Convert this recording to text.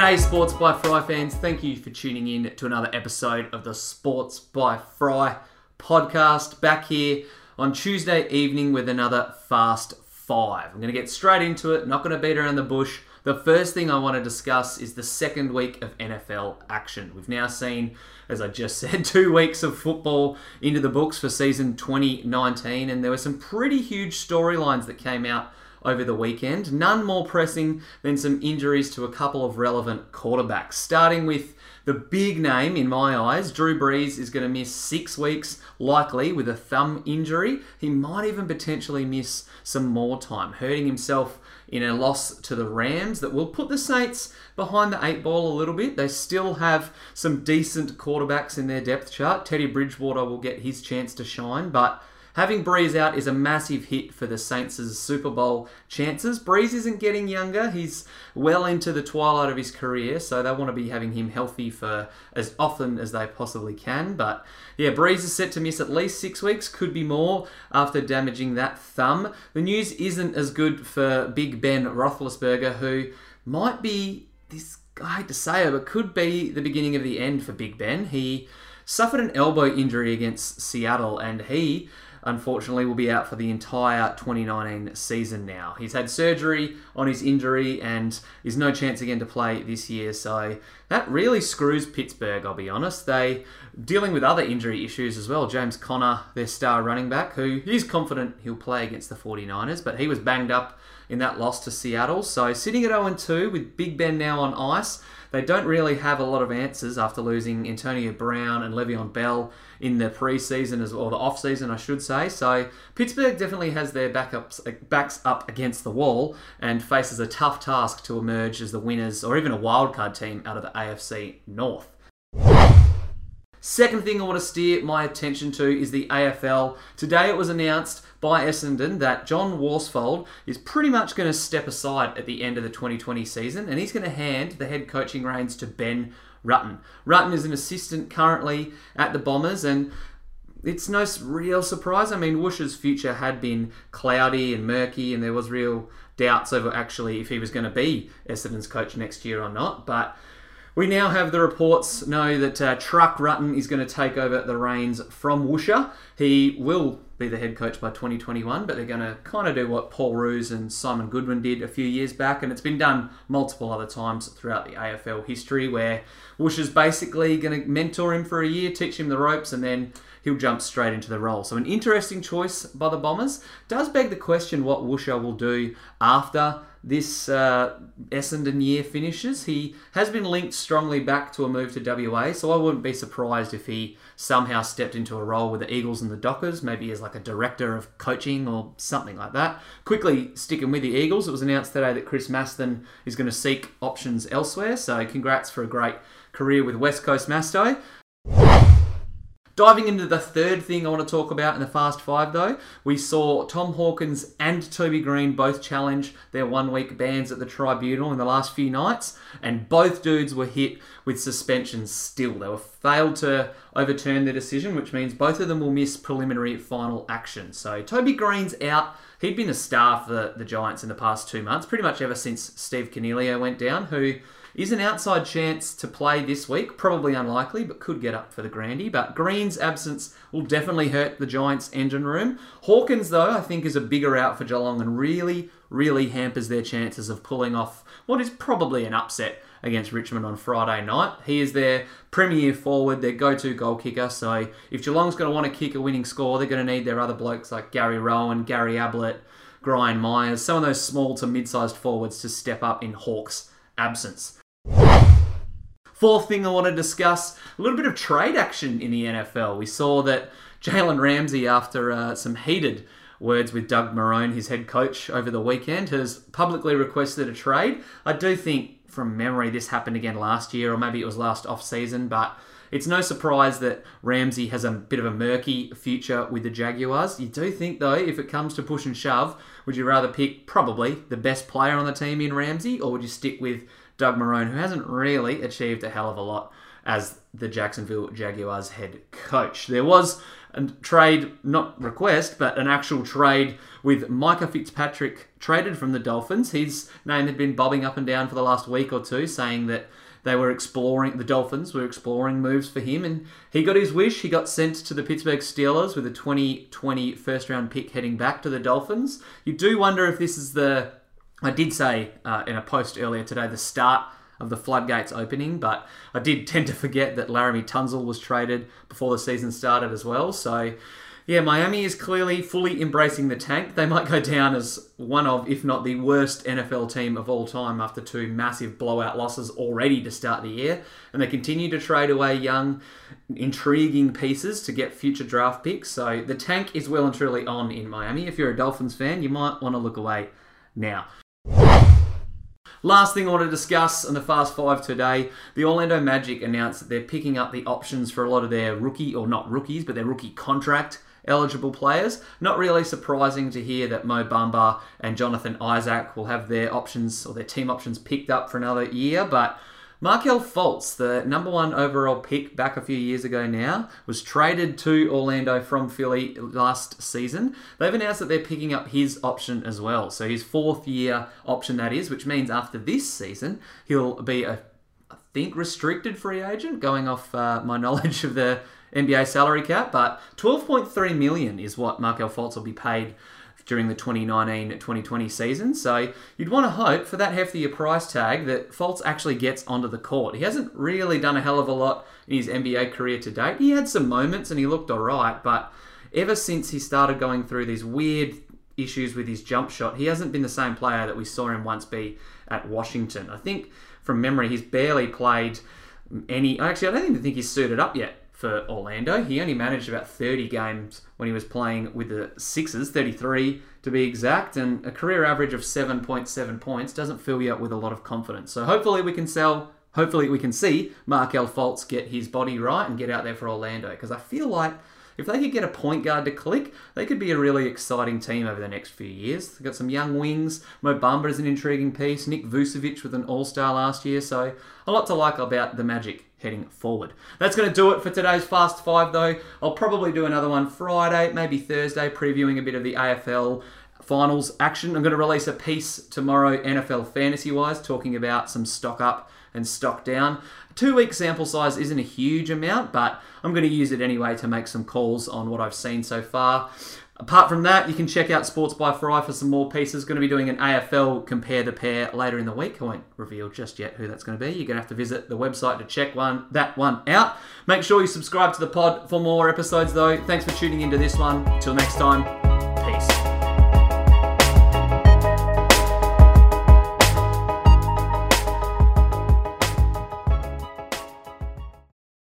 G'day, Sports by Fry fans. Thank you for tuning in to another episode of the Sports by Fry podcast. Back here on Tuesday evening with another Fast Five. I'm going to get straight into it, not going to beat around the bush. The first thing I want to discuss is the second week of NFL action. We've now seen, as I just said, two weeks of football into the books for season 2019, and there were some pretty huge storylines that came out over the weekend. None more pressing than some injuries to a couple of relevant quarterbacks. Starting with the big name in my eyes, Drew Brees is going to miss six weeks, likely with a thumb injury. He might even potentially miss some more time, hurting himself in a loss to the Rams that will put the Saints behind the eight ball a little bit. They still have some decent quarterbacks in their depth chart. Teddy Bridgewater will get his chance to shine, but Having Brees out is a massive hit for the Saints' Super Bowl chances. Brees isn't getting younger. He's well into the twilight of his career, so they want to be having him healthy for as often as they possibly can. But yeah, Brees is set to miss at least six weeks, could be more after damaging that thumb. The news isn't as good for Big Ben Roethlisberger, who might be this. I hate to say it, but could be the beginning of the end for Big Ben. He suffered an elbow injury against Seattle, and he unfortunately, will be out for the entire 2019 season now. He's had surgery on his injury and is no chance again to play this year. So that really screws Pittsburgh, I'll be honest. They dealing with other injury issues as well. James Conner, their star running back, who is confident he'll play against the 49ers, but he was banged up in that loss to Seattle. So sitting at 0 2 with Big Ben now on ice, they don't really have a lot of answers after losing Antonio Brown and Le'Veon Bell in the preseason as or the off season, I should say. So Pittsburgh definitely has their backups uh, backs up against the wall and faces a tough task to emerge as the winners or even a wildcard team out of the AFC North. Second thing I want to steer my attention to is the AFL. Today it was announced by Essendon that John Worsfold is pretty much going to step aside at the end of the 2020 season and he's going to hand the head coaching reins to Ben Rutten. Rutten is an assistant currently at the Bombers and it's no real surprise. I mean, Woosha's future had been cloudy and murky, and there was real doubts over actually if he was going to be Essendon's coach next year or not. But we now have the reports know that uh, Truck Rutten is going to take over the reins from Woosha. He will be the head coach by 2021, but they're going to kind of do what Paul Roos and Simon Goodwin did a few years back, and it's been done multiple other times throughout the AFL history where Woosha's basically going to mentor him for a year, teach him the ropes, and then he'll jump straight into the role. So, an interesting choice by the Bombers. Does beg the question what Woosha will do after this uh, Essendon year finishes. He has been linked strongly back to a move to WA, so I wouldn't be surprised if he somehow stepped into a role with the Eagles and the Dockers, maybe as like a director of coaching or something like that. Quickly sticking with the Eagles, it was announced today that Chris Masten is going to seek options elsewhere, so congrats for a great career with West Coast Masto. Diving into the third thing I want to talk about in the Fast Five, though, we saw Tom Hawkins and Toby Green both challenge their one week bans at the tribunal in the last few nights, and both dudes were hit with suspensions still. They were failed to overturn their decision, which means both of them will miss preliminary final action. So Toby Green's out. He'd been a star for the Giants in the past two months, pretty much ever since Steve Coniglio went down, who is an outside chance to play this week. Probably unlikely, but could get up for the Grandy. But Green's absence will definitely hurt the Giants' engine room. Hawkins, though, I think is a bigger out for Geelong and really, really hampers their chances of pulling off what is probably an upset against Richmond on Friday night. He is their premier forward, their go to goal kicker. So if Geelong's going to want to kick a winning score, they're going to need their other blokes like Gary Rohan, Gary Ablett, Brian Myers, some of those small to mid sized forwards to step up in Hawks' absence. Fourth thing I want to discuss a little bit of trade action in the NFL. We saw that Jalen Ramsey, after uh, some heated words with Doug Marrone, his head coach, over the weekend, has publicly requested a trade. I do think, from memory, this happened again last year, or maybe it was last off season, but it's no surprise that Ramsey has a bit of a murky future with the Jaguars. You do think, though, if it comes to push and shove, would you rather pick probably the best player on the team in Ramsey, or would you stick with Doug Marrone, who hasn't really achieved a hell of a lot as the Jacksonville Jaguars head coach. There was a trade, not request, but an actual trade with Minkah Fitzpatrick traded from the Dolphins. His name had been bobbing up and down for the last week or two, saying that they were exploring, the Dolphins were exploring moves for him, and he got his wish. He got sent to the Pittsburgh Steelers with a 2020 first round pick heading back to the Dolphins. You do wonder if this is the, I did say uh, in a post earlier today, the start of the floodgates opening, but I did tend to forget that Laremy Tunsil was traded before the season started as well. So, yeah, Miami is clearly fully embracing the tank. They might go down as one of, if not the worst NFL team of all time after two massive blowout losses already to start the year. And they continue to trade away young, intriguing pieces to get future draft picks. So the tank is well and truly on in Miami. If you're a Dolphins fan, you might want to look away now. Last thing I want to discuss in the Fast Five today the Orlando Magic announced that they're picking up the options for a lot of their rookie, or not rookies, but their rookie contract eligible players. Not really surprising to hear that Mo Bamba and Jonathan Isaac will have their options or their team options picked up for another year, but Markelle Fultz, the number one overall pick back a few years ago now, was traded to Orlando from Philly last season. They've announced that they're picking up his option as well. So his fourth year option, that is, which means after this season, he'll be a, I think, restricted free agent, going off uh, my knowledge of the NBA salary cap. But 12.3 million is what Markelle Fultz will be paid during the 2019-2020 season. So you'd want to hope for that heftier price tag that Fultz actually gets onto the court. He hasn't really done a hell of a lot in his NBA career to date. He had some moments and he looked all right, but ever since he started going through these weird issues with his jump shot, he hasn't been the same player that we saw him once be at Washington. I think from memory, he's barely played any. Actually, I don't even think he's suited up yet for Orlando. He only managed about 30 games when he was playing with the Sixers, 33 to be exact, and a career average of 7.7 points doesn't fill you up with a lot of confidence. So hopefully we can sell, hopefully we can see Markelle Fultz get his body right and get out there for Orlando because I feel like if they could get a point guard to click, they could be a really exciting team over the next few years. They've got some young wings. Mo Bamba is an intriguing piece. Nick Vucevic with an All Star last year. So a lot to like about the Magic heading forward. That's going to do it for today's Fast Five, though. I'll probably do another one Friday, maybe Thursday, previewing a bit of the AFL finals action. I'm going to release a piece tomorrow, NFL fantasy wise, talking about some stock up and stock down. Two week sample size isn't a huge amount, but I'm going to use it anyway to make some calls on what I've seen so far. Apart from that, you can check out Sports by Fry for some more pieces. Going to be doing an AFL compare the pair later in the week. I won't reveal just yet who that's going to be. You're going to have to visit the website to check one that one out. Make sure you subscribe to the pod for more episodes, though. Thanks for tuning into this one. Till next time.